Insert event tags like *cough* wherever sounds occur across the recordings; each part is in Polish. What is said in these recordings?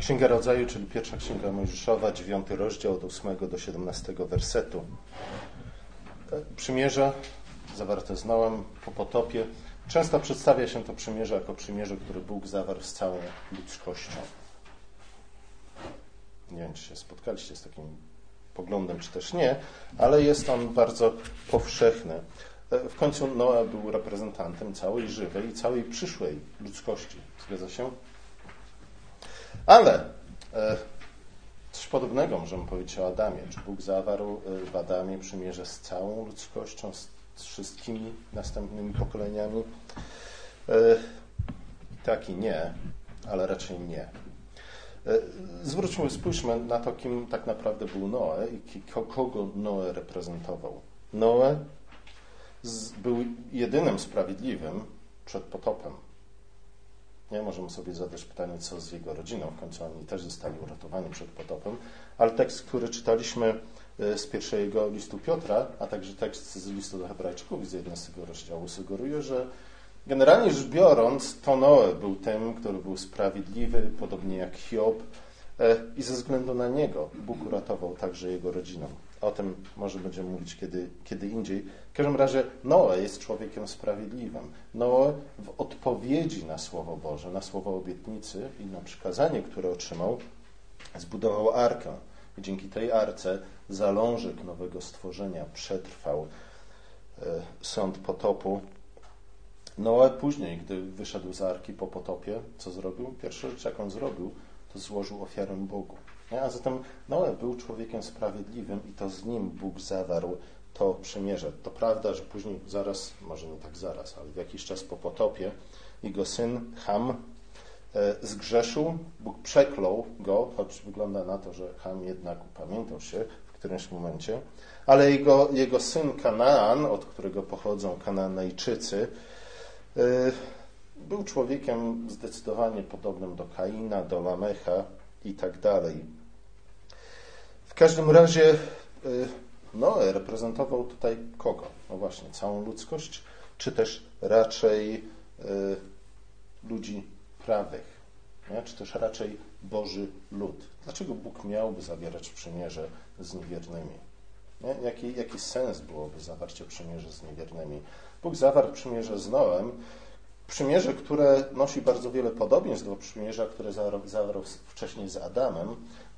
Księga Rodzaju, czyli pierwsza księga Mojżeszowa, dziewiąty rozdział od 8 do 17 wersetu. Przymierze zawarte z Noem po potopie. Często przedstawia się to przymierze jako przymierze, które Bóg zawarł z całą ludzkością. Nie wiem, czy się spotkaliście z takim poglądem, czy też nie, ale jest on bardzo powszechny. W końcu Noa był reprezentantem całej żywej i całej przyszłej ludzkości. Zgadza się? Ale e, coś podobnego możemy powiedzieć o Adamie. Czy Bóg zawarł e, w Adamie przymierze z całą ludzkością, z wszystkimi następnymi pokoleniami? E, tak i nie, ale raczej nie. Zwróćmy, spójrzmy na to, kim tak naprawdę był Noe i kogo Noe reprezentował. Noe był jedynym sprawiedliwym przed potopem. Nie możemy sobie zadać pytanie, co z jego rodziną. W końcu oni też zostali uratowani przed potopem. Ale tekst, który czytaliśmy e, z pierwszego listu Piotra, a także tekst z listu do Hebrajczyków z 11 rozdziału sugeruje, że generalnie rzecz biorąc, to Noe był tym, który był sprawiedliwy, podobnie jak Hiob, e, i ze względu na niego Bóg uratował także jego rodzinę. O tym może będziemy mówić kiedy, kiedy indziej. W każdym razie Noe jest człowiekiem sprawiedliwym. Noe w odpowiedzi na Słowo Boże, na Słowo obietnicy i na przykazanie, które otrzymał, zbudował arkę. I dzięki tej arce zalążek nowego stworzenia przetrwał e, sąd potopu. Noe później, gdy wyszedł z arki po potopie, co zrobił? Pierwsza rzecz, jaką zrobił, to złożył ofiarę Bogu. A zatem Noe był człowiekiem sprawiedliwym i to z nim Bóg zawarł to przymierze. To prawda, że później zaraz, może nie tak zaraz, ale w jakiś czas po potopie jego syn Ham e, zgrzeszył, Bóg przeklął go, choć wygląda na to, że Ham jednak upamiętał się w którymś momencie, ale jego, jego syn Kanaan, od którego pochodzą Kanaanejczycy, e, był człowiekiem zdecydowanie podobnym do Kaina, do Lamecha i tak dalej. W każdym razie y, Noe reprezentował tutaj kogo? No właśnie, całą ludzkość, czy też raczej y, ludzi prawych, nie? czy też raczej Boży lud. Dlaczego Bóg miałby zawierać przymierze z niewiernymi? Nie? Jaki, jaki sens byłoby zawarcie przymierze z niewiernymi? Bóg zawarł przymierze z Noem, przymierze, które nosi bardzo wiele podobieństw do przymierza, które zawarł wcześniej z Adamem.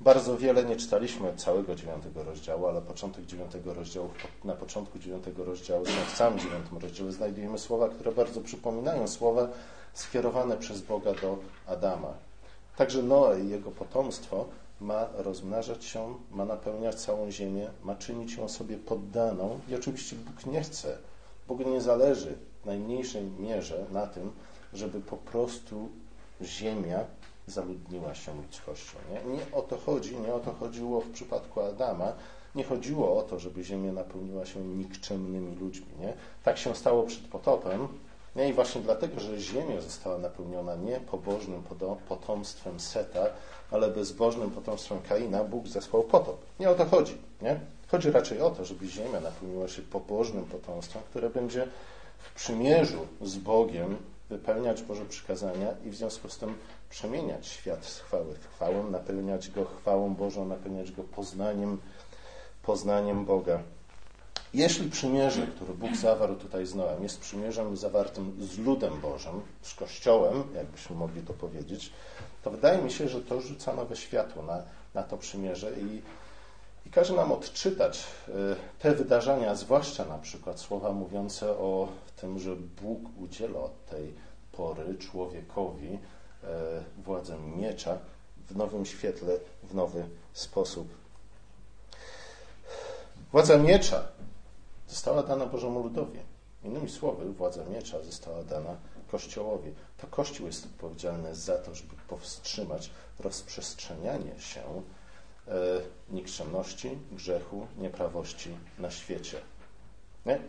Bardzo wiele nie czytaliśmy całego dziewiątego rozdziału, ale początek dziewiątego rozdziału, na początku dziewiątego rozdziału, w samym dziewiątym rozdziale znajdujemy słowa, które bardzo przypominają słowa skierowane przez Boga do Adama. Także Noe i jego potomstwo ma rozmnażać się, ma napełniać całą ziemię, ma czynić ją sobie poddaną i oczywiście Bóg nie chce, Bogu nie zależy najmniejszej mierze na tym, żeby po prostu ziemia zaludniła się ludzkością. Nie? nie o to chodzi, nie o to chodziło w przypadku Adama. Nie chodziło o to, żeby ziemia napełniła się nikczemnymi ludźmi. Nie? Tak się stało przed potopem. Nie? I właśnie dlatego, że ziemia została napełniona nie pobożnym potomstwem Seta, ale bezbożnym potomstwem Kaina, Bóg zesłał potop. Nie o to chodzi. Nie? Chodzi raczej o to, żeby ziemia napełniła się pobożnym potomstwem, które będzie w przymierzu z Bogiem wypełniać Boże przykazania i w związku z tym przemieniać świat z chwały w chwałę, napełniać go chwałą Bożą, napełniać go poznaniem, poznaniem Boga. Jeśli przymierze, które Bóg zawarł tutaj z Noem, jest przymierzem zawartym z ludem Bożym, z Kościołem, jakbyśmy mogli to powiedzieć, to wydaje mi się, że to rzuca nowe światło na, na to przymierze i, i każe nam odczytać y, te wydarzenia, zwłaszcza na przykład słowa mówiące o tym, że Bóg udziela od tej pory człowiekowi E, władzę miecza w nowym świetle, w nowy sposób. Władza miecza została dana Bożemu ludowi. Innymi słowy, władza miecza została dana Kościołowi. To Kościół jest odpowiedzialny za to, żeby powstrzymać rozprzestrzenianie się nikczemności, grzechu, nieprawości na świecie. Nie?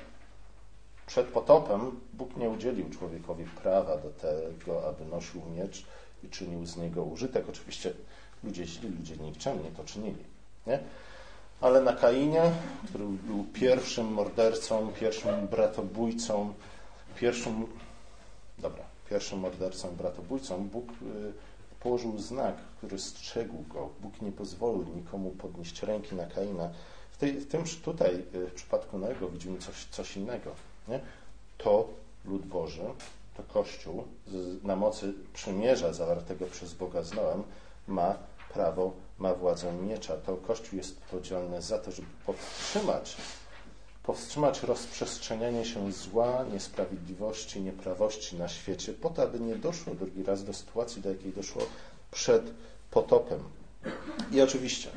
Przed potopem Bóg nie udzielił człowiekowi prawa do tego, aby nosił miecz i czynił z niego użytek. Oczywiście ludzie źli, ludzie nikczemni to czynili. Nie? Ale na Kainie, który był pierwszym mordercą, pierwszym bratobójcą, pierwszym, dobra, pierwszym mordercą, bratobójcą, Bóg y, położył znak, który strzegł go. Bóg nie pozwolił nikomu podnieść ręki na Kaina. W, tej, w tym tutaj, w przypadku Noego, widzimy coś, coś innego. Nie? To lud Boży, to Kościół na mocy przymierza zawartego przez Boga z Noem ma prawo, ma władzę miecza. To Kościół jest odpowiedzialny za to, żeby powstrzymać powstrzymać rozprzestrzenianie się zła, niesprawiedliwości, nieprawości na świecie, po to, aby nie doszło drugi raz do sytuacji, do jakiej doszło przed potopem. I oczywiście,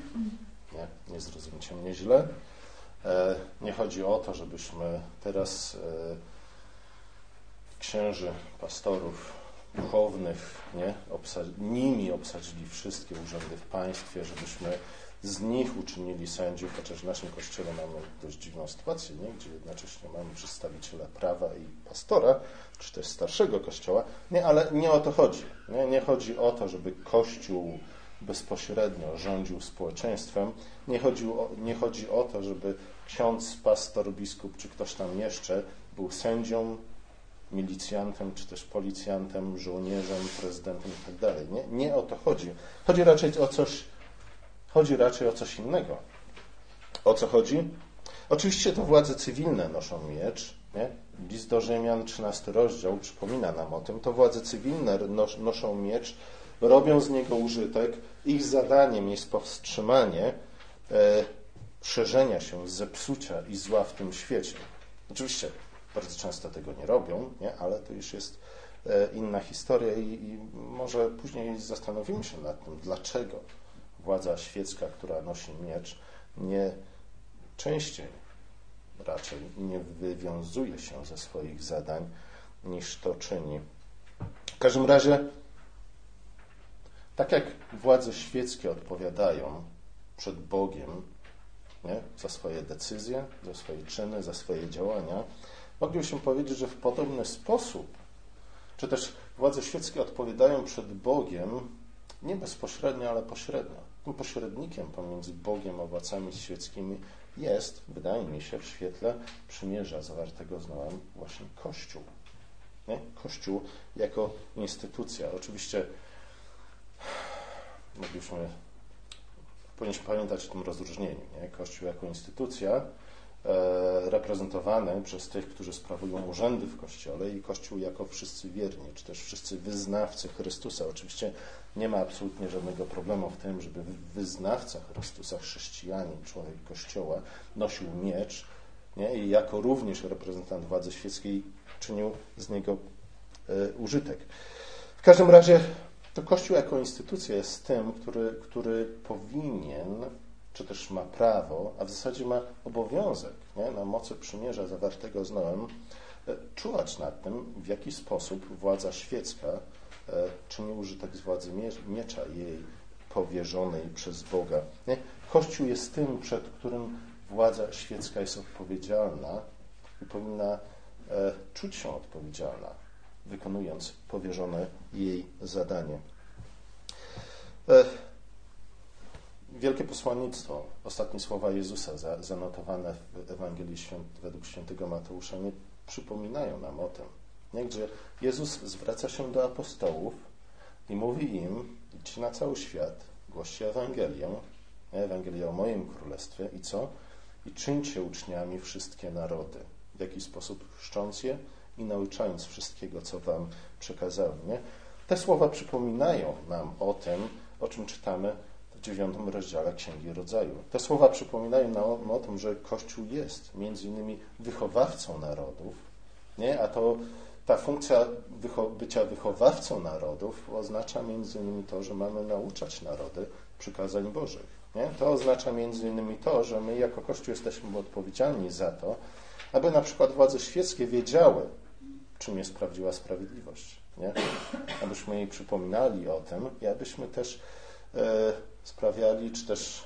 nie, nie zrozumcie mnie źle, e, nie chodzi o to, żebyśmy teraz e, księży, pastorów, duchownych, nie, nimi obsadzili wszystkie urzędy w państwie, żebyśmy z nich uczynili sędziów, chociaż w naszym kościele mamy dość dziwną sytuację, nie? gdzie jednocześnie mamy przedstawiciela prawa i pastora, czy też starszego kościoła, nie, ale nie o to chodzi. Nie, nie chodzi o to, żeby kościół bezpośrednio rządził społeczeństwem, nie chodzi, o, nie chodzi o to, żeby ksiądz, pastor, biskup czy ktoś tam jeszcze był sędzią, milicjantem, czy też policjantem, żołnierzem, prezydentem itd. Tak nie, nie o to chodzi. Chodzi raczej o coś Chodzi raczej o coś innego. O co chodzi? Oczywiście to władze cywilne noszą miecz. Nie? List do Rzymian, 13 rozdział, przypomina nam o tym. To władze cywilne noszą miecz, robią z niego użytek. Ich zadaniem jest powstrzymanie e, szerzenia się, zepsucia i zła w tym świecie. Oczywiście bardzo często tego nie robią, nie? ale to już jest e, inna historia i, i może później zastanowimy się nad tym, dlaczego władza świecka, która nosi miecz, nie częściej raczej nie wywiązuje się ze swoich zadań, niż to czyni. W każdym razie, tak jak władze świeckie odpowiadają przed Bogiem nie, za swoje decyzje, za swoje czyny, za swoje działania, moglibyśmy powiedzieć, że w podobny sposób, czy też władze świeckie odpowiadają przed Bogiem nie bezpośrednio, ale pośrednio tym pośrednikiem pomiędzy Bogiem a władcami świeckimi jest, wydaje mi się, w świetle przymierza zawartego z Noem właśnie Kościół. Nie? Kościół jako instytucja. Oczywiście moglibyśmy, powinniśmy pamiętać o tym rozróżnieniu. Nie? Kościół jako instytucja reprezentowany przez tych, którzy sprawują urzędy w Kościole i Kościół jako wszyscy wierni, czy też wszyscy wyznawcy Chrystusa. Oczywiście nie ma absolutnie żadnego problemu w tym, żeby wyznawca Chrystusa, chrześcijanin, człowiek Kościoła nosił miecz nie? i jako również reprezentant władzy świeckiej czynił z niego e, użytek. W każdym razie to Kościół jako instytucja jest tym, który, który powinien czy też ma prawo, a w zasadzie ma obowiązek nie, na mocy przymierza zawartego z Noem, e, czuwać nad tym, w jaki sposób władza świecka e, czyni użytek z władzy miecza jej powierzonej przez Boga. Nie? Kościół jest tym, przed którym władza świecka jest odpowiedzialna i powinna e, czuć się odpowiedzialna, wykonując powierzone jej zadanie. Wielkie posłannictwo, ostatnie słowa Jezusa zanotowane w Ewangelii według świętego Mateusza nie przypominają nam o tym. Nie? Gdzie Jezus zwraca się do apostołów i mówi im, idźcie na cały świat, głoście Ewangelię, Ewangelię o moim królestwie i co? I czyńcie uczniami wszystkie narody. W jaki sposób chrzcząc je i nauczając wszystkiego, co wam przekazałem. Nie? Te słowa przypominają nam o tym, o czym czytamy dziewiątym rozdziale Księgi Rodzaju. Te słowa przypominają nam o tym, że Kościół jest między innymi wychowawcą narodów, nie? a to ta funkcja wycho bycia wychowawcą narodów oznacza między innymi to, że mamy nauczać narody przykazań Bożych. Nie? To oznacza między innymi to, że my jako Kościół jesteśmy odpowiedzialni za to, aby na przykład władze świeckie wiedziały, czym jest prawdziwa sprawiedliwość. Nie? Abyśmy jej przypominali o tym i abyśmy też e, sprawiali, czy też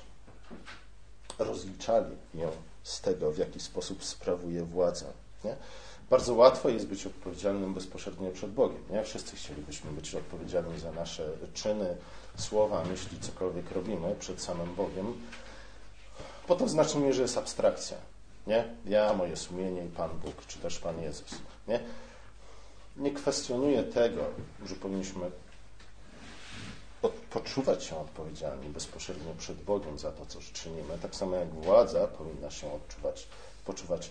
rozliczali ją z tego, w jaki sposób sprawuje władzę. Nie? Bardzo łatwo jest być odpowiedzialnym bezpośrednio przed Bogiem. Nie? Wszyscy chcielibyśmy być odpowiedzialni za nasze czyny, słowa, myśli, cokolwiek robimy przed samym Bogiem. Bo to w znacznej mierze jest abstrakcja. Nie? Ja, moje sumienie i Pan Bóg, czy też Pan Jezus. Nie, nie kwestionuję tego, że powinniśmy poczuwać się odpowiedzialni bezpośrednio przed Bogiem za to, co czynimy. Tak samo jak władza powinna się odczuwać, poczuwać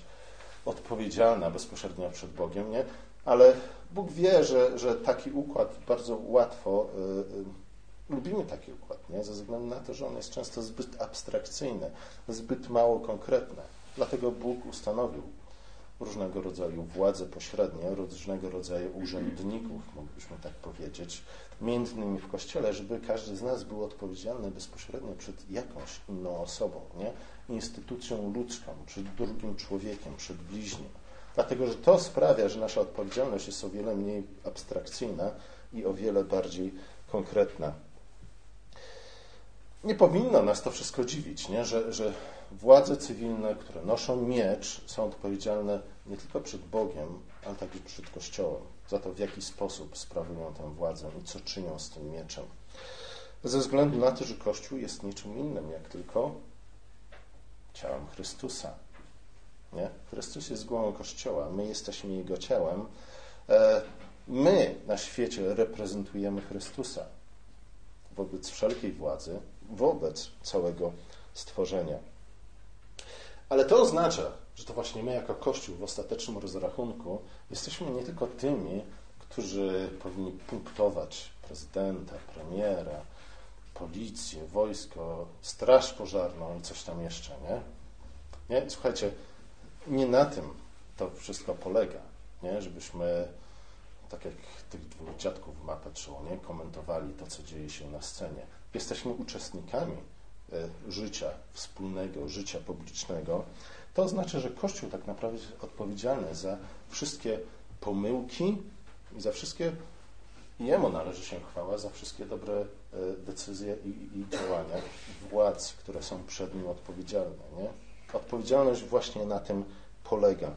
odpowiedzialna bezpośrednio przed Bogiem, nie? Ale Bóg wie, że, że taki układ bardzo łatwo, y, y, lubimy taki układ, nie? ze względu na to, że on jest często zbyt abstrakcyjny, zbyt mało konkretny. Dlatego Bóg ustanowił różnego rodzaju władze pośrednie, różnego rodzaju urzędników, moglibyśmy tak powiedzieć, między innymi w Kościele, żeby każdy z nas był odpowiedzialny bezpośrednio przed jakąś inną osobą, nie? instytucją ludzką, przed drugim człowiekiem, przed bliźnim. Dlatego, że to sprawia, że nasza odpowiedzialność jest o wiele mniej abstrakcyjna i o wiele bardziej konkretna. Nie powinno nas to wszystko dziwić, nie? Że, że władze cywilne, które noszą miecz, są odpowiedzialne nie tylko przed Bogiem, ale także przed Kościołem za to, w jaki sposób sprawują tę władzę i co czynią z tym mieczem. Ze względu na to, że Kościół jest niczym innym, jak tylko ciałem Chrystusa. Nie? Chrystus jest głową Kościoła, my jesteśmy Jego ciałem. E, my na świecie reprezentujemy Chrystusa wobec wszelkiej władzy, wobec całego stworzenia. Ale to oznacza, że to właśnie my jako Kościół w ostatecznym rozrachunku jesteśmy nie tylko tymi, którzy powinni punktować prezydenta, premiera, policję, wojsko, straż pożarną i coś tam jeszcze, nie? nie? Słuchajcie, nie na tym to wszystko polega, nie? Żebyśmy, tak jak tych dwóch dziadków mapę nie? komentowali to, co dzieje się na scenie. Jesteśmy uczestnikami życia wspólnego, życia publicznego, to oznacza, że Kościół tak naprawdę jest odpowiedzialny za wszystkie pomyłki i za wszystkie, jemu należy się chwała, za wszystkie dobre e, decyzje i, i działania władz, które są przed nim odpowiedzialne. Nie? Odpowiedzialność właśnie na tym polega,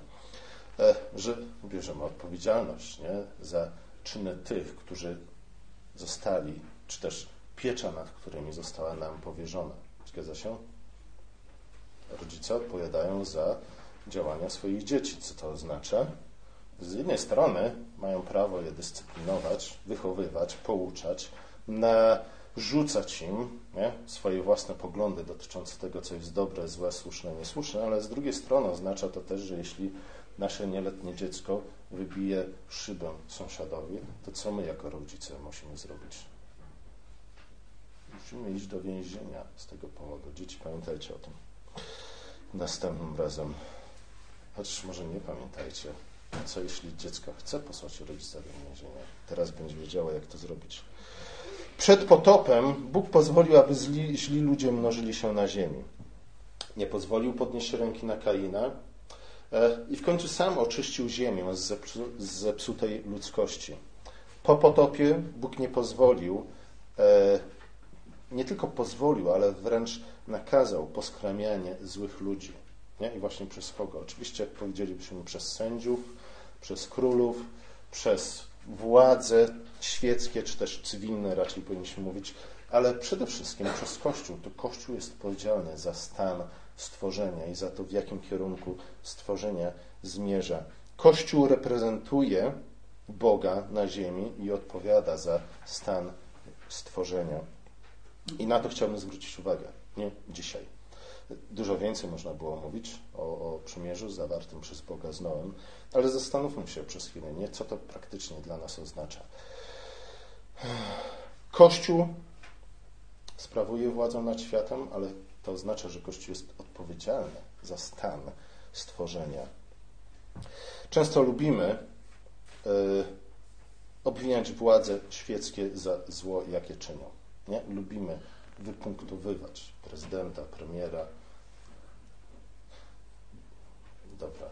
e, że bierzemy odpowiedzialność nie? za czyny tych, którzy zostali, czy też piecza, nad którymi została nam powierzona. Zgadza się? rodzice odpowiadają za działania swoich dzieci. Co to oznacza? Z jednej strony mają prawo je dyscyplinować, wychowywać, pouczać, narzucać im nie, swoje własne poglądy dotyczące tego, co jest dobre, złe, słuszne, niesłuszne, ale z drugiej strony oznacza to też, że jeśli nasze nieletnie dziecko wybije szybę sąsiadowi, to co my jako rodzice musimy zrobić? Musimy iść do więzienia z tego powodu. Dzieci, pamiętajcie o tym następnym razem. Chociaż może nie pamiętajcie, co jeśli dziecko chce posłać rodzica do więzienia. Teraz będzie wiedziało, jak to zrobić. Przed potopem Bóg pozwolił, aby zli, źli ludzie mnożyli się na ziemi. Nie pozwolił podnieść ręki na Kaina e, i w końcu sam oczyścił ziemię z, zepsu, z zepsutej ludzkości. Po potopie Bóg nie pozwolił, e, nie tylko pozwolił, ale wręcz nakazał poskramianie złych ludzi. Nie? I właśnie przez kogo? Oczywiście, powiedzielibyśmy, przez sędziów, przez królów, przez władze świeckie, czy też cywilne raczej powinniśmy mówić, ale przede wszystkim przez Kościół. To Kościół jest odpowiedzialny za stan stworzenia i za to, w jakim kierunku stworzenia zmierza. Kościół reprezentuje Boga na ziemi i odpowiada za stan stworzenia. I na to chciałbym zwrócić uwagę nie dzisiaj. Dużo więcej można było mówić o, o przymierzu zawartym przez Boga z Noem, ale zastanówmy się przez chwilę, nie, co to praktycznie dla nas oznacza. Kościół sprawuje władzę nad światem, ale to oznacza, że Kościół jest odpowiedzialny za stan stworzenia. Często lubimy y, obwiniać władze świeckie za zło, jakie czynią. Nie? Lubimy wypunktowywać prezydenta, premiera. Dobra.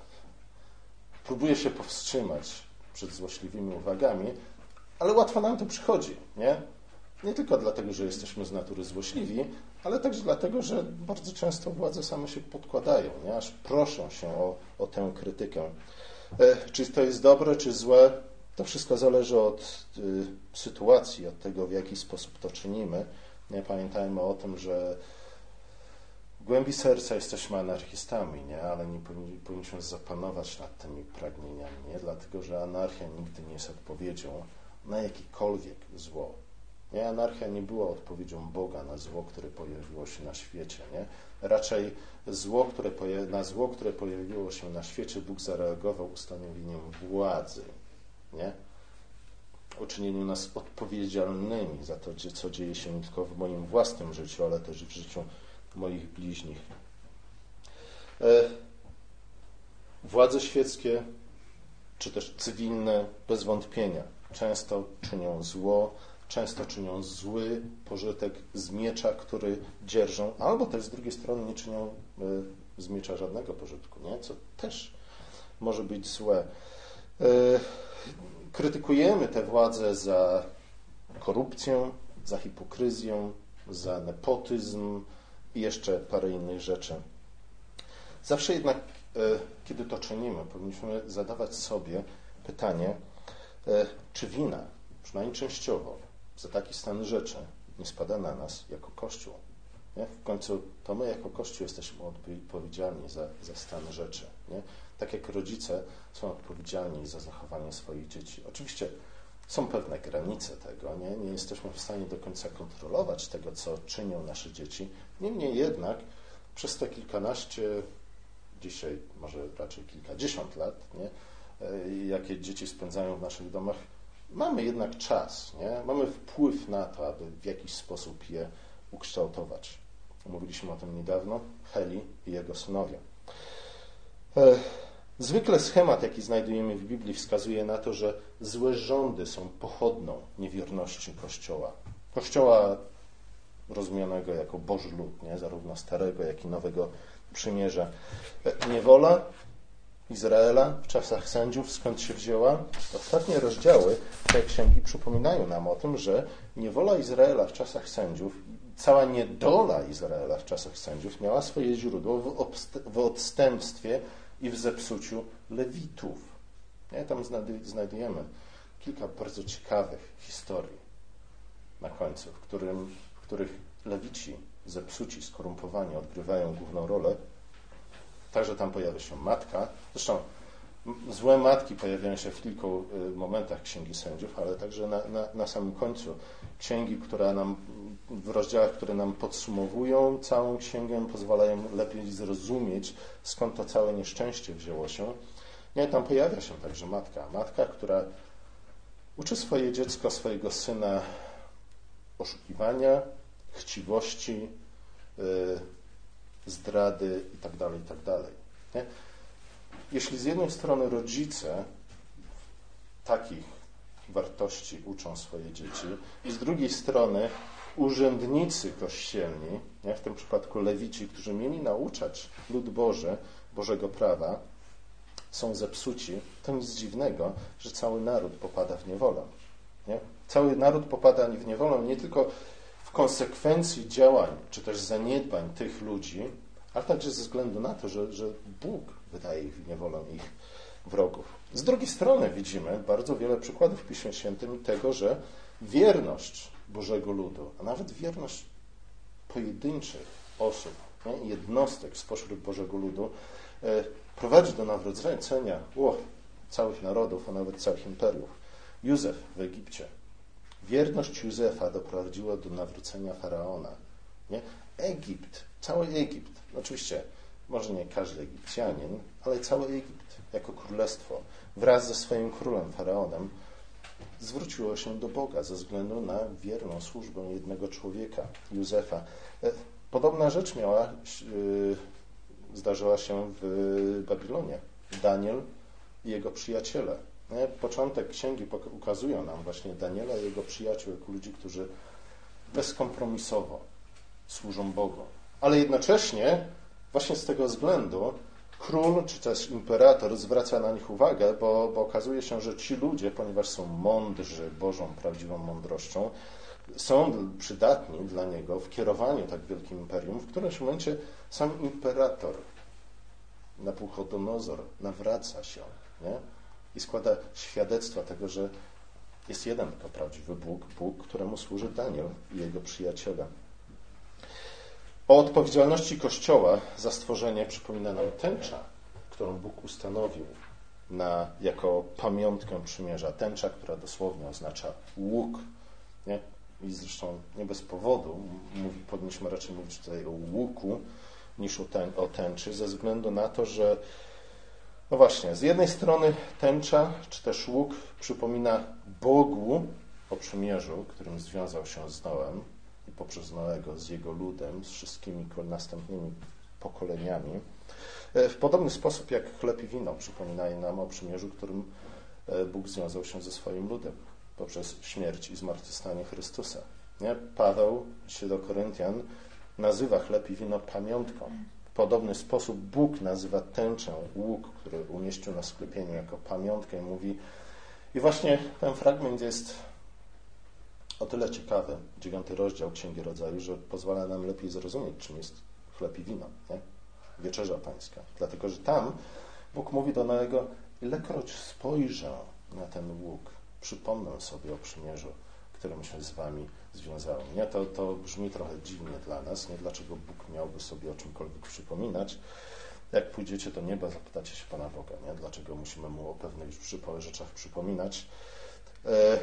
Próbuję się powstrzymać przed złośliwymi uwagami, ale łatwo nam to przychodzi, nie? Nie tylko dlatego, że jesteśmy z natury złośliwi, ale także dlatego, że bardzo często władze same się podkładają, nie? aż proszą się o, o tę krytykę. E, czy to jest dobre, czy złe, to wszystko zależy od y, sytuacji, od tego, w jaki sposób to czynimy. Nie pamiętajmy o tym, że w głębi serca jesteśmy anarchistami, nie? ale nie powinniśmy zapanować nad tymi pragnieniami, nie? dlatego że anarchia nigdy nie jest odpowiedzią na jakiekolwiek zło. Nie? Anarchia nie była odpowiedzią Boga na zło, które pojawiło się na świecie. Nie? Raczej zło, które na zło, które pojawiło się na świecie, Bóg zareagował ustanowieniem władzy. Nie? Uczynieniu nas odpowiedzialnymi za to, co dzieje się nie tylko w moim własnym życiu, ale też w życiu moich bliźnich. E, władze świeckie, czy też cywilne, bez wątpienia, często czynią zło, często czynią zły pożytek z miecza, który dzierżą, albo też z drugiej strony nie czynią e, z miecza żadnego pożytku, nie? co też może być złe. E, krytykujemy tę władzę za korupcję, za hipokryzję, za nepotyzm i jeszcze parę innych rzeczy. Zawsze jednak, e, kiedy to czynimy, powinniśmy zadawać sobie pytanie, czy wina, przynajmniej częściowo, za taki stan rzeczy nie spada na nas jako Kościół. Nie? W końcu to my jako Kościół jesteśmy odpowiedzialni za, za stan rzeczy. Nie? Tak jak rodzice są odpowiedzialni za zachowanie swoich dzieci. Oczywiście są pewne granice tego, nie? nie jesteśmy w stanie do końca kontrolować tego, co czynią nasze dzieci. Niemniej jednak przez te kilkanaście, dzisiaj może raczej kilkadziesiąt lat, nie? E, jakie dzieci spędzają w naszych domach, mamy jednak czas, nie? mamy wpływ na to, aby w jakiś sposób je ukształtować. Mówiliśmy o tym niedawno, Heli i jego synowie. E, zwykle schemat, jaki znajdujemy w Biblii, wskazuje na to, że złe rządy są pochodną niewierności Kościoła. Kościoła rozumianego jako Boży lud, nie? zarówno Starego, jak i Nowego Przymierza. E, niewola Izraela w czasach sędziów, skąd się wzięła. Ostatnie rozdziały tej księgi przypominają nam o tym, że niewola Izraela w czasach sędziów, cała niedola Izraela w czasach sędziów miała swoje źródło w odstępstwie i w zepsuciu Lewitów. Ja tam znajdujemy kilka bardzo ciekawych historii na końcu, w, którym, w których Lewici, zepsuci, skorumpowani, odgrywają główną rolę Także tam pojawia się matka. Zresztą złe matki pojawiają się w kilku y, momentach Księgi Sędziów, ale także na, na, na samym końcu księgi, które nam, w rozdziałach, które nam podsumowują całą księgę, pozwalają lepiej zrozumieć, skąd to całe nieszczęście wzięło się. Nie, tam pojawia się także matka. Matka, która uczy swoje dziecko, swojego syna oszukiwania, chciwości, yy, zdrady itd. Tak itd. Tak nie? Jeśli z jednej strony rodzice takich wartości uczą swoje dzieci i z drugiej strony urzędnicy kościelni, w tym przypadku lewici, którzy mieli nauczać lud Boże, Bożego prawa, są zepsuci, to nic dziwnego, że cały naród popada w niewolę. Nie? Cały naród popada w niewolę nie tylko konsekwencji działań, czy też zaniedbań tych ludzi, ale także ze względu na to, że, że Bóg wydaje ich w niewolę ich wrogów. Z drugiej strony widzimy bardzo wiele przykładów w Piśmie Świętym tego, że wierność Bożego ludu, a nawet wierność pojedynczych osób, nie, jednostek spośród Bożego ludu e, prowadzi do nawrócenia o, całych narodów, a nawet całych imperiów. Józef w Egipcie Wierność Józefa doprowadziła do nawrócenia faraona. Nie? Egipt, cały Egipt, oczywiście może nie każdy Egipcjanin, ale cały Egipt jako królestwo wraz ze swoim królem faraonem zwróciło się do Boga ze względu na wierną służbę jednego człowieka, Józefa. E, podobna rzecz miała, e, zdarzyła się w Babilonie. Daniel i jego przyjaciele Początek księgi ukazują nam właśnie Daniela i jego przyjaciół jako ludzi, którzy bezkompromisowo służą Bogu. Ale jednocześnie, właśnie z tego względu, król czy też imperator zwraca na nich uwagę, bo, bo okazuje się, że ci ludzie, ponieważ są mądrzy Bożą, prawdziwą mądrością, są przydatni dla niego w kierowaniu tak wielkim imperium. W którymś momencie sam imperator Nabuchodonozor nawraca się. Nie? i składa świadectwa tego, że jest jeden to prawdziwy Bóg, Bóg, któremu służy Daniel i jego przyjaciele. O odpowiedzialności Kościoła za stworzenie przypomina nam tęcza, którą Bóg ustanowił na, jako pamiątkę przymierza. Tęcza, która dosłownie oznacza łuk. Nie? i zresztą nie bez powodu, mówi, powinniśmy raczej mówić tutaj o łuku niż o, tęczy, ze względu na to, że no właśnie, z jednej strony tęcza, czy też łuk przypomina Bogu o przymierzu, którym związał się z Noem poprzez Noego z jego ludem, z wszystkimi następnymi pokoleniami. E, w podobny sposób jak chleb i wino przypominają nam o przymierzu, którym e, Bóg związał się ze swoim ludem poprzez śmierć i zmartwychwstanie Chrystusa. Nie? Paweł się do Koryntian nazywa chleb i wino pamiątką. W podobny sposób Bóg nazywa tęczę, łuk, który umieścił na sklepieniu jako pamiątkę i mówi i właśnie ten fragment jest o tyle ciekawy, dziewiąty rozdział Księgi Rodzaju, że pozwala nam lepiej zrozumieć, czym jest chleb i wino, nie? wieczerza pańska. Dlatego, że tam Bóg mówi do Noego, ilekroć spojrzę na ten łuk, przypomnę sobie o przymierzu, którym się z wami związałem. Nie, to, to brzmi trochę dziwnie dla nas, nie dlaczego Bóg miałby sobie o czymkolwiek przypominać. Jak pójdziecie do nieba, zapytacie się Pana Boga, nie? dlaczego musimy Mu o pewnych rzeczach przypominać. E,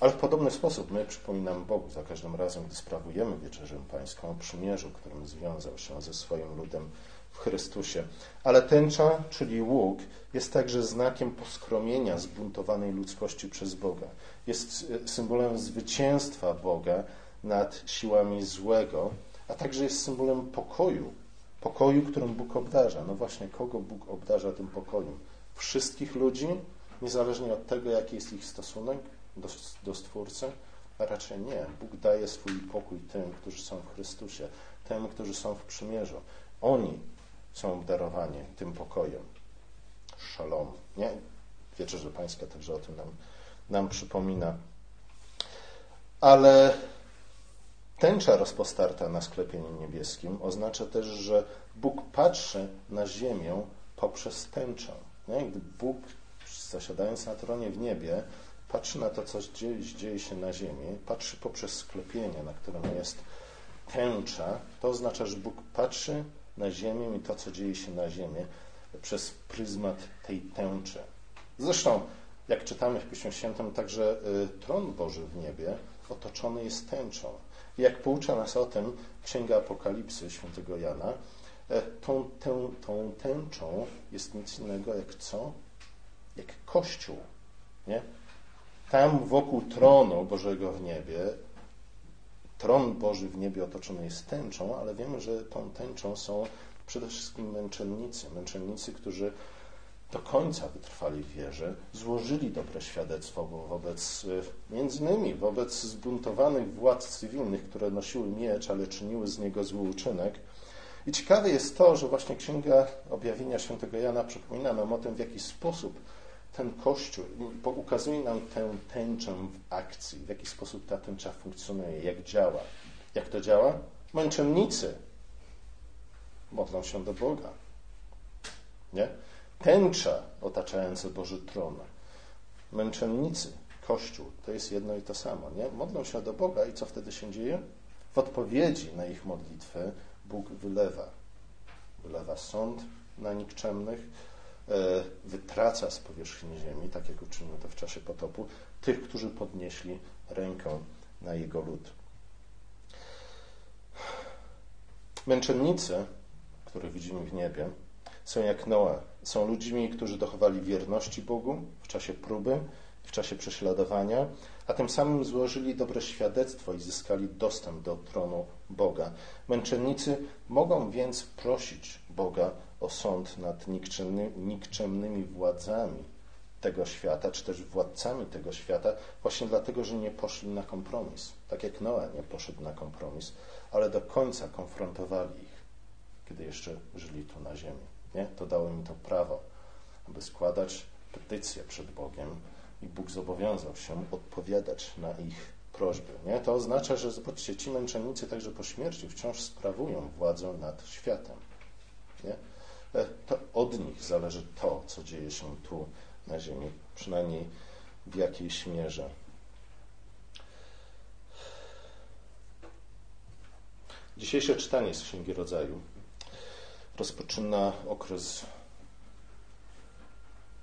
ale w podobny sposób my przypominamy Bogu za każdym razem, gdy sprawujemy wieczerzę pańską o przymierzu, którym związał się ze swoim ludem w Chrystusie. Ale tęcza, czyli łuk, jest także znakiem poskromienia zbuntowanej ludzkości przez Boga. Jest e, symbolem zwycięstwa Boga nad siłami złego, a także jest symbolem pokoju. Pokoju, którym Bóg obdarza. No właśnie, kogo Bóg obdarza tym pokojem? Wszystkich ludzi, niezależnie od tego, jaki jest ich stosunek do, do Stwórcy? Raczej nie. Bóg daje swój pokój tym, którzy są w Chrystusie, tym, którzy są w przymierzu. Oni są obdarowani tym pokojem. Szalom. Nie? Wiecie, że Pańska także o tym nam, nam przypomina. Ale tęcza rozpostarta na sklepieniu niebieskim oznacza też, że Bóg patrzy na ziemię poprzez tęczę. Nie? Gdy Bóg, zasiadając na tronie w niebie, patrzy na to, co dzieje, dzieje się na ziemi, patrzy poprzez sklepienie, na którym jest tęcza, to oznacza, że Bóg patrzy na ziemię i to, co dzieje się na ziemi, przez pryzmat tej tęczy. Zresztą, jak czytamy w Piśmie Świętym, także y, tron Boży w niebie otoczony jest tęczą. I jak poucza nas o tym Księga Apokalipsy świętego Jana, tą, tą, tą tęczą jest nic innego jak co? Jak Kościół. Nie? Tam wokół tronu Bożego w niebie, tron Boży w niebie otoczony jest tęczą, ale wiemy, że tą tęczą są przede wszystkim męczennicy. Męczennicy, którzy do końca wytrwali w wierze, złożyli dobre świadectwo wobec, między innymi wobec zbuntowanych władz cywilnych, które nosiły miecz, ale czyniły z niego zły uczynek. I ciekawe jest to, że właśnie Księga Objawienia Świętego Jana przypomina nam o tym, w jaki sposób ten Kościół ukazuje nam tę tęczę w akcji, w jaki sposób ta tęcza funkcjonuje, jak działa. Jak to działa? Męczennicy modlą się do Boga. Nie? Tęcza otaczająca Boży tron. Męczennicy, Kościół, to jest jedno i to samo. Nie? Modlą się do Boga i co wtedy się dzieje? W odpowiedzi na ich modlitwę Bóg wylewa. Wylewa sąd na nikczemnych, wytraca z powierzchni ziemi, tak jak uczynił to w czasie potopu, tych, którzy podnieśli rękę na jego lud. Męczennicy, których widzimy w niebie, są jak Noa. Są ludźmi, którzy dochowali wierności Bogu w czasie próby, w czasie prześladowania, a tym samym złożyli dobre świadectwo i zyskali dostęp do tronu Boga. Męczennicy mogą więc prosić Boga o sąd nad nikczemny, nikczemnymi władzami tego świata, czy też władcami tego świata, właśnie dlatego, że nie poszli na kompromis. Tak jak Noe nie poszedł na kompromis, ale do końca konfrontowali ich, kiedy jeszcze żyli tu na ziemi. Nie? To dało im to prawo, aby składać petycje przed Bogiem i Bóg zobowiązał się odpowiadać na ich prośby. Nie? To oznacza, że zobaczcie, ci męczennicy także po śmierci wciąż sprawują władzę nad światem. Nie? E, to od nich zależy to, co dzieje się tu na ziemi, przynajmniej w jakiejś mierze. Dzisiejsze czytanie z Księgi Rodzaju rozpoczyna okres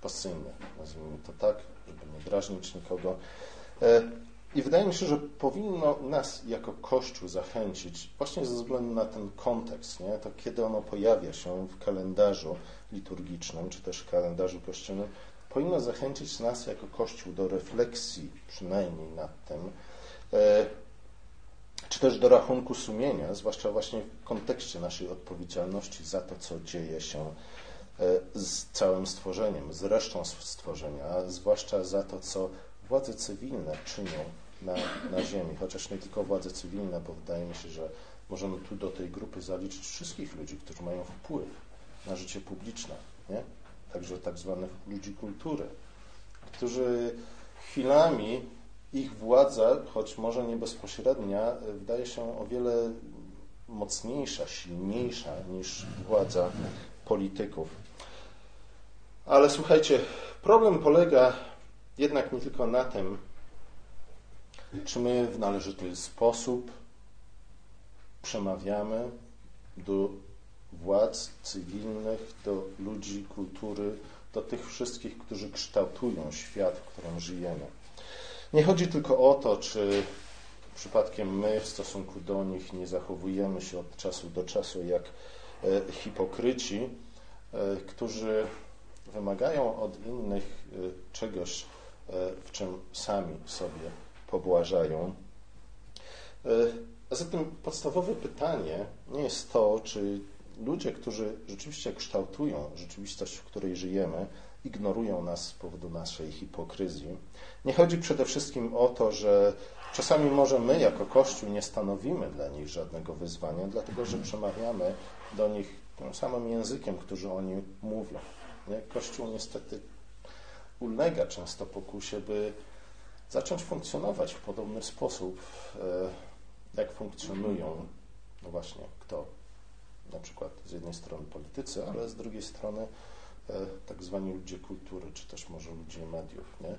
pasyjny, nazwijmy to tak, żeby nie drażnić nikogo. I wydaje mi się, że powinno nas jako Kościół zachęcić właśnie ze względu na ten kontekst, nie? to kiedy ono pojawia się w kalendarzu liturgicznym, czy też kalendarzu kościelnym, powinno zachęcić nas jako Kościół do refleksji przynajmniej nad tym, e, czy też do rachunku sumienia, zwłaszcza właśnie w kontekście naszej odpowiedzialności za to, co dzieje się e, z całym stworzeniem, z resztą stworzenia, a zwłaszcza za to, co władze cywilne czynią na, na ziemi, chociaż nie tylko władze cywilne, bo wydaje mi się, że możemy tu do tej grupy zaliczyć wszystkich ludzi, którzy mają wpływ na życie publiczne, nie? także tak zwanych ludzi kultury, którzy chwilami ich władza, choć może nie bezpośrednia, wydaje się o wiele mocniejsza, silniejsza niż władza polityków. Ale słuchajcie, problem polega jednak nie tylko na tym, czy my w należyty sposób przemawiamy do władz cywilnych, do ludzi kultury, do tych wszystkich, którzy kształtują świat, w którym żyjemy. Nie chodzi tylko o to, czy przypadkiem my w stosunku do nich nie zachowujemy się od czasu do czasu jak e, hipokryci, e, którzy wymagają od innych e, czegoś, w czym sami sobie pobłażają. A zatem podstawowe pytanie nie jest to, czy ludzie, którzy rzeczywiście kształtują rzeczywistość, w której żyjemy, ignorują nas z powodu naszej hipokryzji. Nie chodzi przede wszystkim o to, że czasami może my jako Kościół nie stanowimy dla nich żadnego wyzwania, dlatego że przemawiamy do nich tym samym językiem, który oni mówią. Kościół niestety ulega często pokusie, by zacząć funkcjonować w podobny sposób, e, jak funkcjonują, no właśnie, kto? Na przykład z jednej strony politycy, ale z drugiej strony E, tak zwani ludzie kultury, czy też może ludzie mediów. Nie?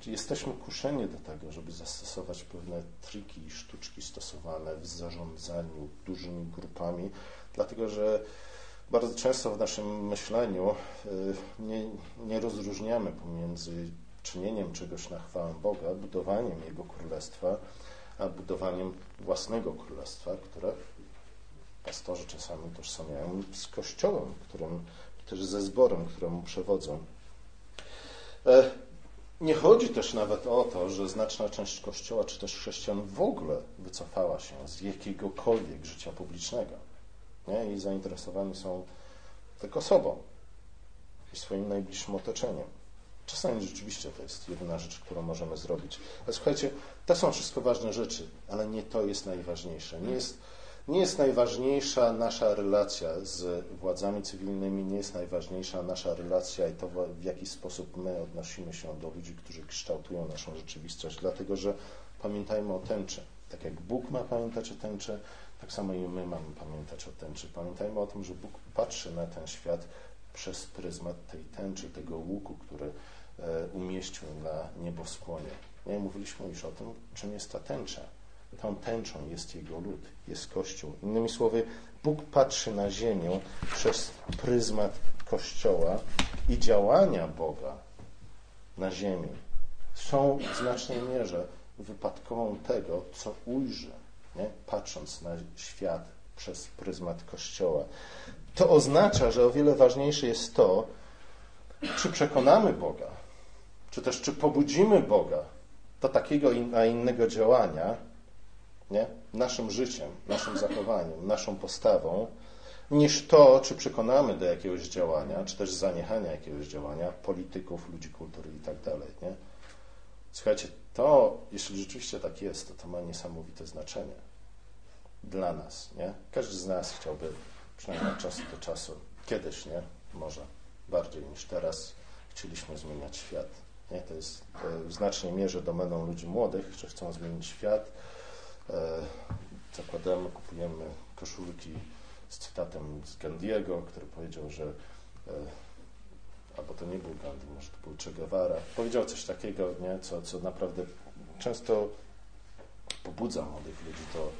Czyli jesteśmy kuszeni do tego, żeby zastosować pewne triki i sztuczki stosowane w zarządzaniu dużymi grupami, dlatego że bardzo często w naszym myśleniu e, nie, nie rozróżniamy pomiędzy czynieniem czegoś na chwałę Boga, budowaniem Jego Królestwa, a budowaniem własnego Królestwa, które pastorzy czasami tożsamiają z Kościołem, którym też ze zborem, któremu przewodzą. E, nie chodzi też nawet o to, że znaczna część Kościoła, czy też chrześcijan w ogóle wycofała się z jakiegokolwiek życia publicznego. Nie? I zainteresowani są tylko sobą i swoim najbliższym otoczeniem. Czasami rzeczywiście to jest jedyna rzecz, którą możemy zrobić. Ale słuchajcie, to są wszystko ważne rzeczy, ale nie to jest najważniejsze. Nie jest nie jest najważniejsza nasza relacja z władzami cywilnymi, nie jest najważniejsza nasza relacja i to, w jaki sposób my odnosimy się do ludzi, którzy kształtują naszą rzeczywistość, dlatego że pamiętajmy o tęczy. Tak jak Bóg ma pamiętać o tęczy, tak samo i my mamy pamiętać o tęczy. Pamiętajmy o tym, że Bóg patrzy na ten świat przez pryzmat tej tęczy, tego łuku, który umieścił na nieboskłonie. Nie mówiliśmy już o tym, czym jest ta tęcza. Tą tęczą jest Jego lud, jest Kościół. Innymi słowy, Bóg patrzy na ziemię przez pryzmat Kościoła i działania Boga na ziemi są w znacznej mierze wypadkową tego, co ujrzy, nie? patrząc na świat przez pryzmat Kościoła. To oznacza, że o wiele ważniejsze jest to, czy przekonamy Boga, czy też czy pobudzimy Boga do takiego a innego działania, nie? naszym życiem, naszym zachowaniem, naszą postawą, niż to, czy przekonamy do jakiegoś działania, czy też zaniechania jakiegoś działania polityków, ludzi kultury i tak dalej. Nie? Słuchajcie, to, jeśli rzeczywiście tak jest, to to ma niesamowite znaczenie dla nas. Nie? Każdy z nas chciałby, przynajmniej od czasu do czasu, kiedyś, nie? może bardziej niż teraz, chcieliśmy zmieniać świat. Nie? To jest w znacznej mierze domeną ludzi młodych, że chcą zmienić świat, E, zakładamy, kupujemy koszulki z cytatem z Gandiego, który powiedział, że e, albo to nie był Gandhi, może to był Che Guevara, powiedział coś takiego, nie, co, co naprawdę często pobudza młodych ludzi do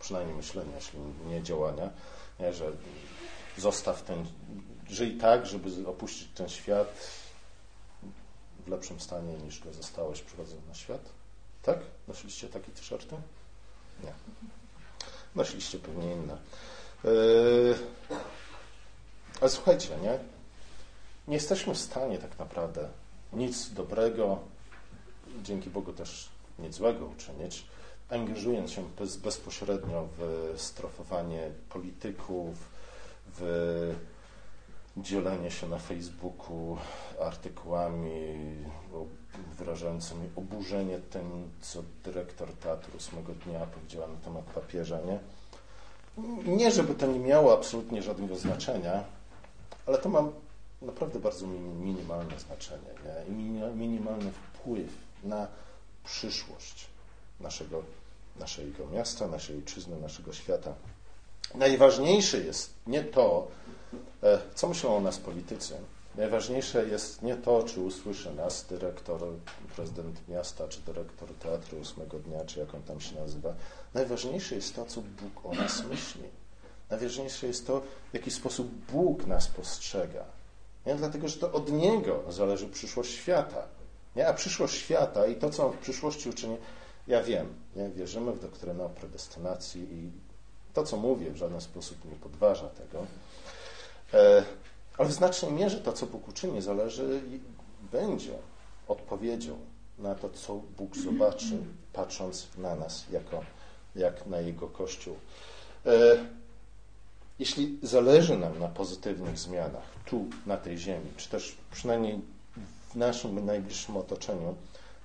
przynajmniej myślenia, jeśli nie działania, nie, że zostaw ten, żyj tak, żeby opuścić ten świat w lepszym stanie niż go zostałeś przychodząc na świat. Tak? Nosiliście takie t-shirty? Nie. Nosiliście pewnie inne. Yy, ale słuchajcie, nie? Nie jesteśmy w stanie tak naprawdę nic dobrego, dzięki Bogu też nic złego uczynić, angażując się bez, bezpośrednio w strofowanie polityków, w dzielenie się na Facebooku artykułami wyrażającymi oburzenie tym, co dyrektor teatru ósmego dnia powiedziała na temat papieża, nie? Nie, żeby to nie miało absolutnie żadnego znaczenia, ale to ma naprawdę bardzo minimalne znaczenie nie? i minimalny wpływ na przyszłość naszego, naszego miasta, naszej ojczyzny, naszego świata. Najważniejsze jest nie to, e, co myślą o nas politycy. Najważniejsze jest nie to, czy usłyszy nas dyrektor, prezydent miasta, czy dyrektor teatru ósmego dnia, czy jak on tam się nazywa. Najważniejsze jest to, co Bóg o nas myśli. Najważniejsze jest to, w jaki sposób Bóg nas postrzega. Nie? Dlatego, że to od Niego zależy przyszłość świata. Nie? A przyszłość świata i to, co On w przyszłości uczyni, ja wiem, nie? wierzymy w doktrynę o predestynacji i to, co mówię, w żaden sposób nie podważa tego. E, ale w znacznej mierze to, co Bóg uczyni, zależy będzie odpowiedzią na to, co Bóg zobaczy, patrząc na nas jako, jak na Jego Kościół. E, jeśli zależy nam na pozytywnych zmianach tu, na tej ziemi, czy też przynajmniej w naszym najbliższym otoczeniu,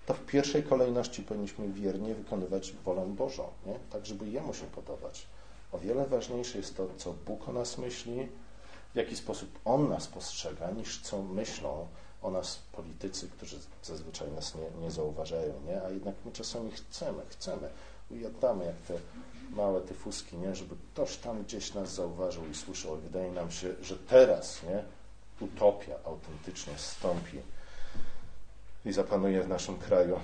to w pierwszej kolejności powinniśmy wiernie wykonywać wolę Bożą, nie? tak żeby Jemu się podobać. O wiele ważniejsze jest to, co Bóg o nas myśli, w jaki sposób On nas postrzega, niż co myślą o nas politycy, którzy zazwyczaj nas nie, nie zauważają, nie? a jednak my czasami chcemy, chcemy, ujadamy jak te małe tyfuski, nie? żeby ktoś tam gdzieś nas zauważył i słyszał. Wydaje nam się, że teraz nie? utopia autentycznie stąpi i zapanuje w naszym kraju.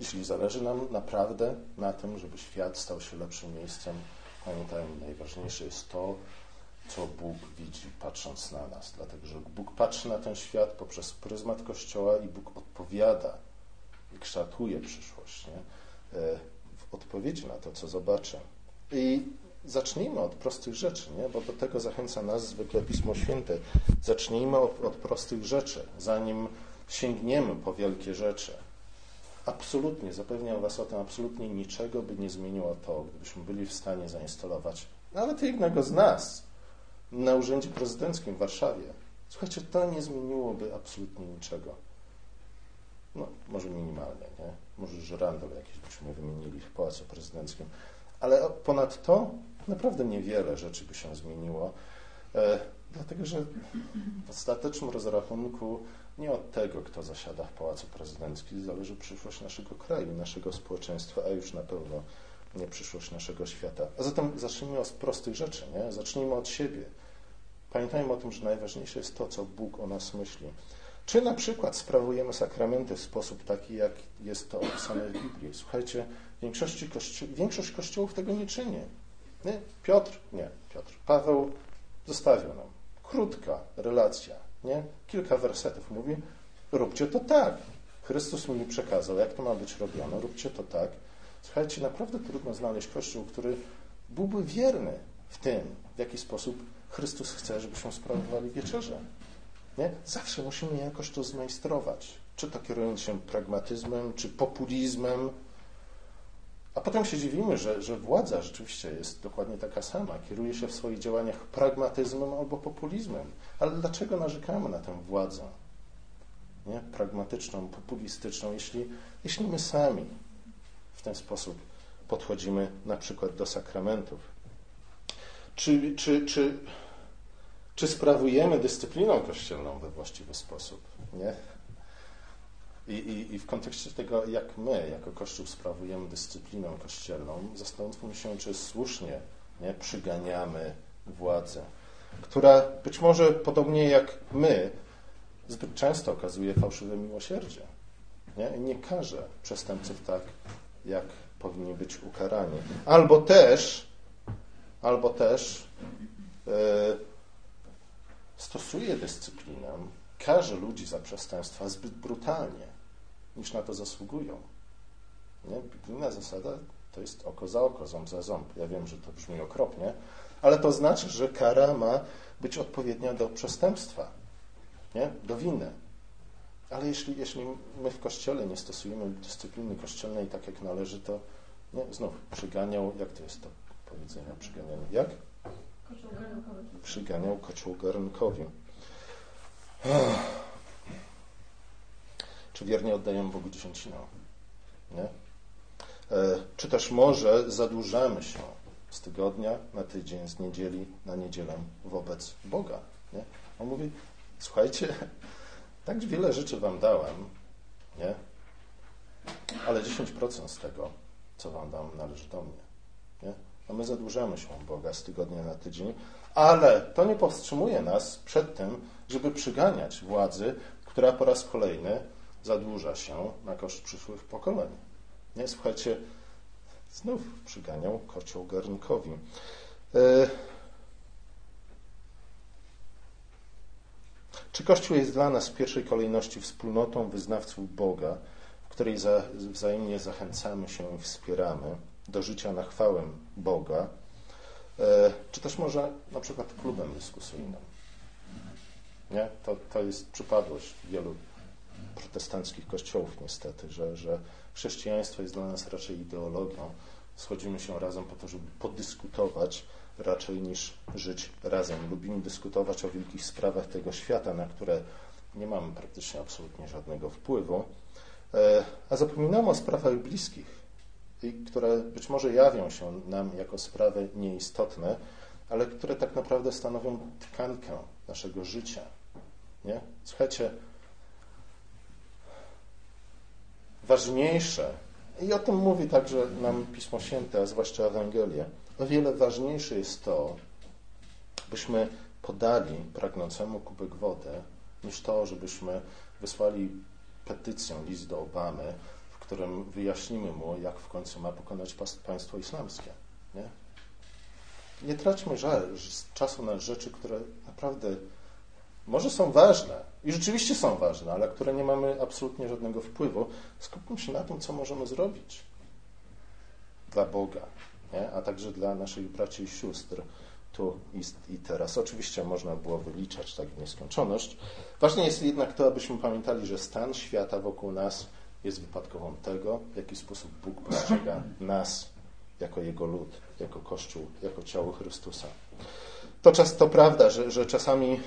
Jeśli zależy nam naprawdę na tym, żeby świat stał się lepszym miejscem, pamiętajmy, najważniejsze jest to, co Bóg widzi, patrząc na nas. Dlatego, że Bóg patrzy na ten świat poprzez pryzmat Kościoła i Bóg odpowiada i kształtuje przyszłość nie? E, w odpowiedzi na to, co zobaczę. I zacznijmy od prostych rzeczy, nie? bo do tego zachęca nas zwykle Pismo Święte. Zacznijmy od, od prostych rzeczy, zanim sięgniemy po wielkie rzeczy. Absolutnie, zapewniam Was o tym, absolutnie niczego by nie zmieniło to, gdybyśmy byli w stanie zainstalować nawet jednego z nas na urzędzie prezydenckim w Warszawie. Słuchajcie, to nie zmieniłoby absolutnie niczego. No, może minimalnie, nie? Może żyrandol jakiś byśmy wymienili w Pałacu Prezydenckim. Ale ponad to naprawdę niewiele rzeczy by się zmieniło, e, dlatego że w ostatecznym rozrachunku nie od tego, kto zasiada w Pałacu Prezydenckim, zależy przyszłość naszego kraju, naszego społeczeństwa, a już na pewno nie przyszłość naszego świata. A zatem zacznijmy od prostych rzeczy, nie? Zacznijmy od siebie. Pamiętajmy o tym, że najważniejsze jest to, co Bóg o nas myśli. Czy na przykład sprawujemy sakramenty w sposób taki, jak jest to opisane w Biblii? Słuchajcie, większości większość kościołów tego nie czyni. Nie? Piotr? Nie, Piotr. Paweł zostawił nam. Krótka relacja, nie? Kilka wersetów mówi, róbcie to tak. Chrystus mi przekazał, jak to ma być robione, róbcie to tak. Słuchajcie, naprawdę trudno znaleźć kościół, który byłby wierny w tym, w jaki sposób Chrystus chce, żebyśmy sprawowali wieczerze. Nie? Zawsze musimy jakoś to zmajstrować. Czy to kierując się pragmatyzmem, czy populizmem. A potem się dziwimy, że, że władza rzeczywiście jest dokładnie taka sama. Kieruje się w swoich działaniach pragmatyzmem albo populizmem. Ale dlaczego narzekamy na tę władzę? Nie? Pragmatyczną, populistyczną, jeśli, jeśli my sami w ten sposób podchodzimy na przykład do sakramentów. Czy, czy, czy, czy sprawujemy dyscyplinę kościelną we właściwy sposób? Nie? I, i, I, w kontekście tego, jak my, jako Kościół, sprawujemy dyscyplinę kościelną, zastanówmy się, czy słusznie nie, przyganiamy władzę, która być może podobnie jak my, zbyt często okazuje fałszywe miłosierdzie. Nie, nie karze przestępców tak, jak powinni być ukarani. Albo też, albo też e, stosuje dyscyplinę, karze ludzi za przestępstwa zbyt brutalnie. Niż na to zasługują. Nie? Biblijna zasada to jest oko za oko, ząb za ząb. Ja wiem, że to brzmi okropnie, ale to znaczy, że kara ma być odpowiednia do przestępstwa, nie? do winy. Ale jeśli, jeśli my w kościele nie stosujemy dyscypliny kościelnej tak jak należy, to nie, znów przyganiał, jak to jest to powiedzenie przyganianie? Jak? Przyganiał kocioł garnkowi. Czy wiernie oddają Bogu dziesięcinę? Nie? E, czy też może zadłużamy się z tygodnia na tydzień, z niedzieli na niedzielę wobec Boga? Nie? On mówi, słuchajcie, *laughs* tak wiele rzeczy wam dałem, nie? ale 10% z tego, co wam dam, należy do mnie. Nie? A my zadłużamy się Boga z tygodnia na tydzień, ale to nie powstrzymuje nas przed tym, żeby przyganiać władzy, która po raz kolejny zadłuża się na koszt przyszłych pokoleń. Nie, słuchajcie, znów przyganiał kocioł garnkowi. E, czy Kościół jest dla nas w pierwszej kolejności wspólnotą wyznawców Boga, w której za, wzajemnie zachęcamy się i wspieramy do życia na chwałę Boga, e, czy też może na przykład klubem dyskusyjnym? Nie? To, to jest przypadłość wielu protestanckich kościołów niestety, że, że chrześcijaństwo jest dla nas raczej ideologią. Schodzimy się razem po to, żeby podyskutować raczej niż żyć razem. Lubimy dyskutować o wielkich sprawach tego świata, na które nie mamy praktycznie absolutnie żadnego wpływu, e, a zapominamy o sprawach bliskich, które być może jawią się nam jako sprawy nieistotne, ale które tak naprawdę stanowią tkankę naszego życia. Nie? Słuchajcie, ważniejsze, i o tym mówi także nam Pismo Święte, a zwłaszcza Ewangelia, o wiele ważniejsze jest to, byśmy podali pragnącemu kubek wody, niż to, żebyśmy wysłali petycję, list do Obamy, w którym wyjaśnimy mu, jak w końcu ma pokonać państwo islamskie. Nie, nie traćmy żal, czasu na rzeczy, które naprawdę może są ważne i rzeczywiście są ważne, ale które nie mamy absolutnie żadnego wpływu, skupmy się na tym, co możemy zrobić dla Boga, nie? a także dla naszych braci i sióstr tu i, teraz. Oczywiście można było wyliczać tak w nieskończoność. Ważne jest jednak to, abyśmy pamiętali, że stan świata wokół nas jest wypadkową tego, w jaki sposób Bóg postrzega nas jako Jego lud, jako Kościół, jako ciało Chrystusa. To, czas, to prawda, że, że czasami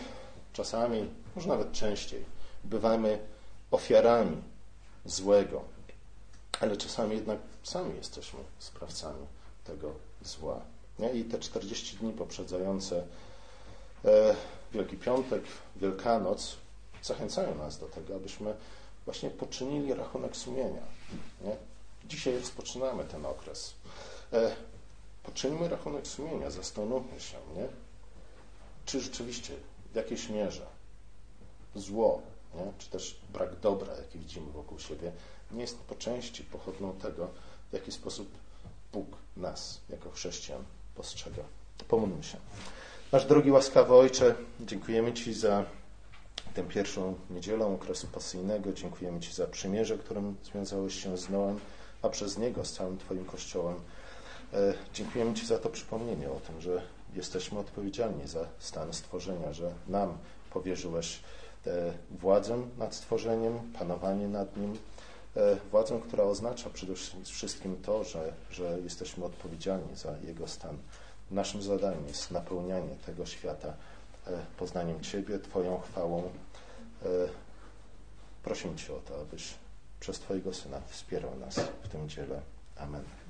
czasami, może nawet częściej, bywamy ofiarami złego, ale czasami jednak sami jesteśmy sprawcami tego zła. Nie? I te 40 dni poprzedzające e, Wielki Piątek, Wielkanoc zachęcają nas do tego, abyśmy właśnie poczynili rachunek sumienia. Dzisiaj rozpoczynamy ten okres. E, poczynimy rachunek sumienia, zastanówmy się, nie? czy rzeczywiście w jakiejś mierze zło, nie? czy też brak dobra, jaki widzimy wokół siebie, nie jest po części pochodną tego, w jaki sposób Bóg nas, jako chrześcijan, postrzega. Pomódlmy się. Nasz drogi łaskawy Ojcze, dziękujemy Ci za tę pierwszą niedzielę okresu pasyjnego. Dziękujemy Ci za przymierze, którym związałeś się z Noem, a przez niego z całym Twoim Kościołem. E, dziękujemy Ci za to przypomnienie o tym, że jesteśmy odpowiedzialni za stan stworzenia, że nam powierzyłeś e, władzę nad stworzeniem, panowanie nad nim, e, władzę, która oznacza przede wszystkim to, że, że jesteśmy odpowiedzialni za jego stan. Naszym zadaniem jest napełnianie tego świata e, poznaniem Ciebie, Twoją chwałą. Prosimy Cię o to, abyś przez Twojego Syna wspierał nas w tym dziele. Amen.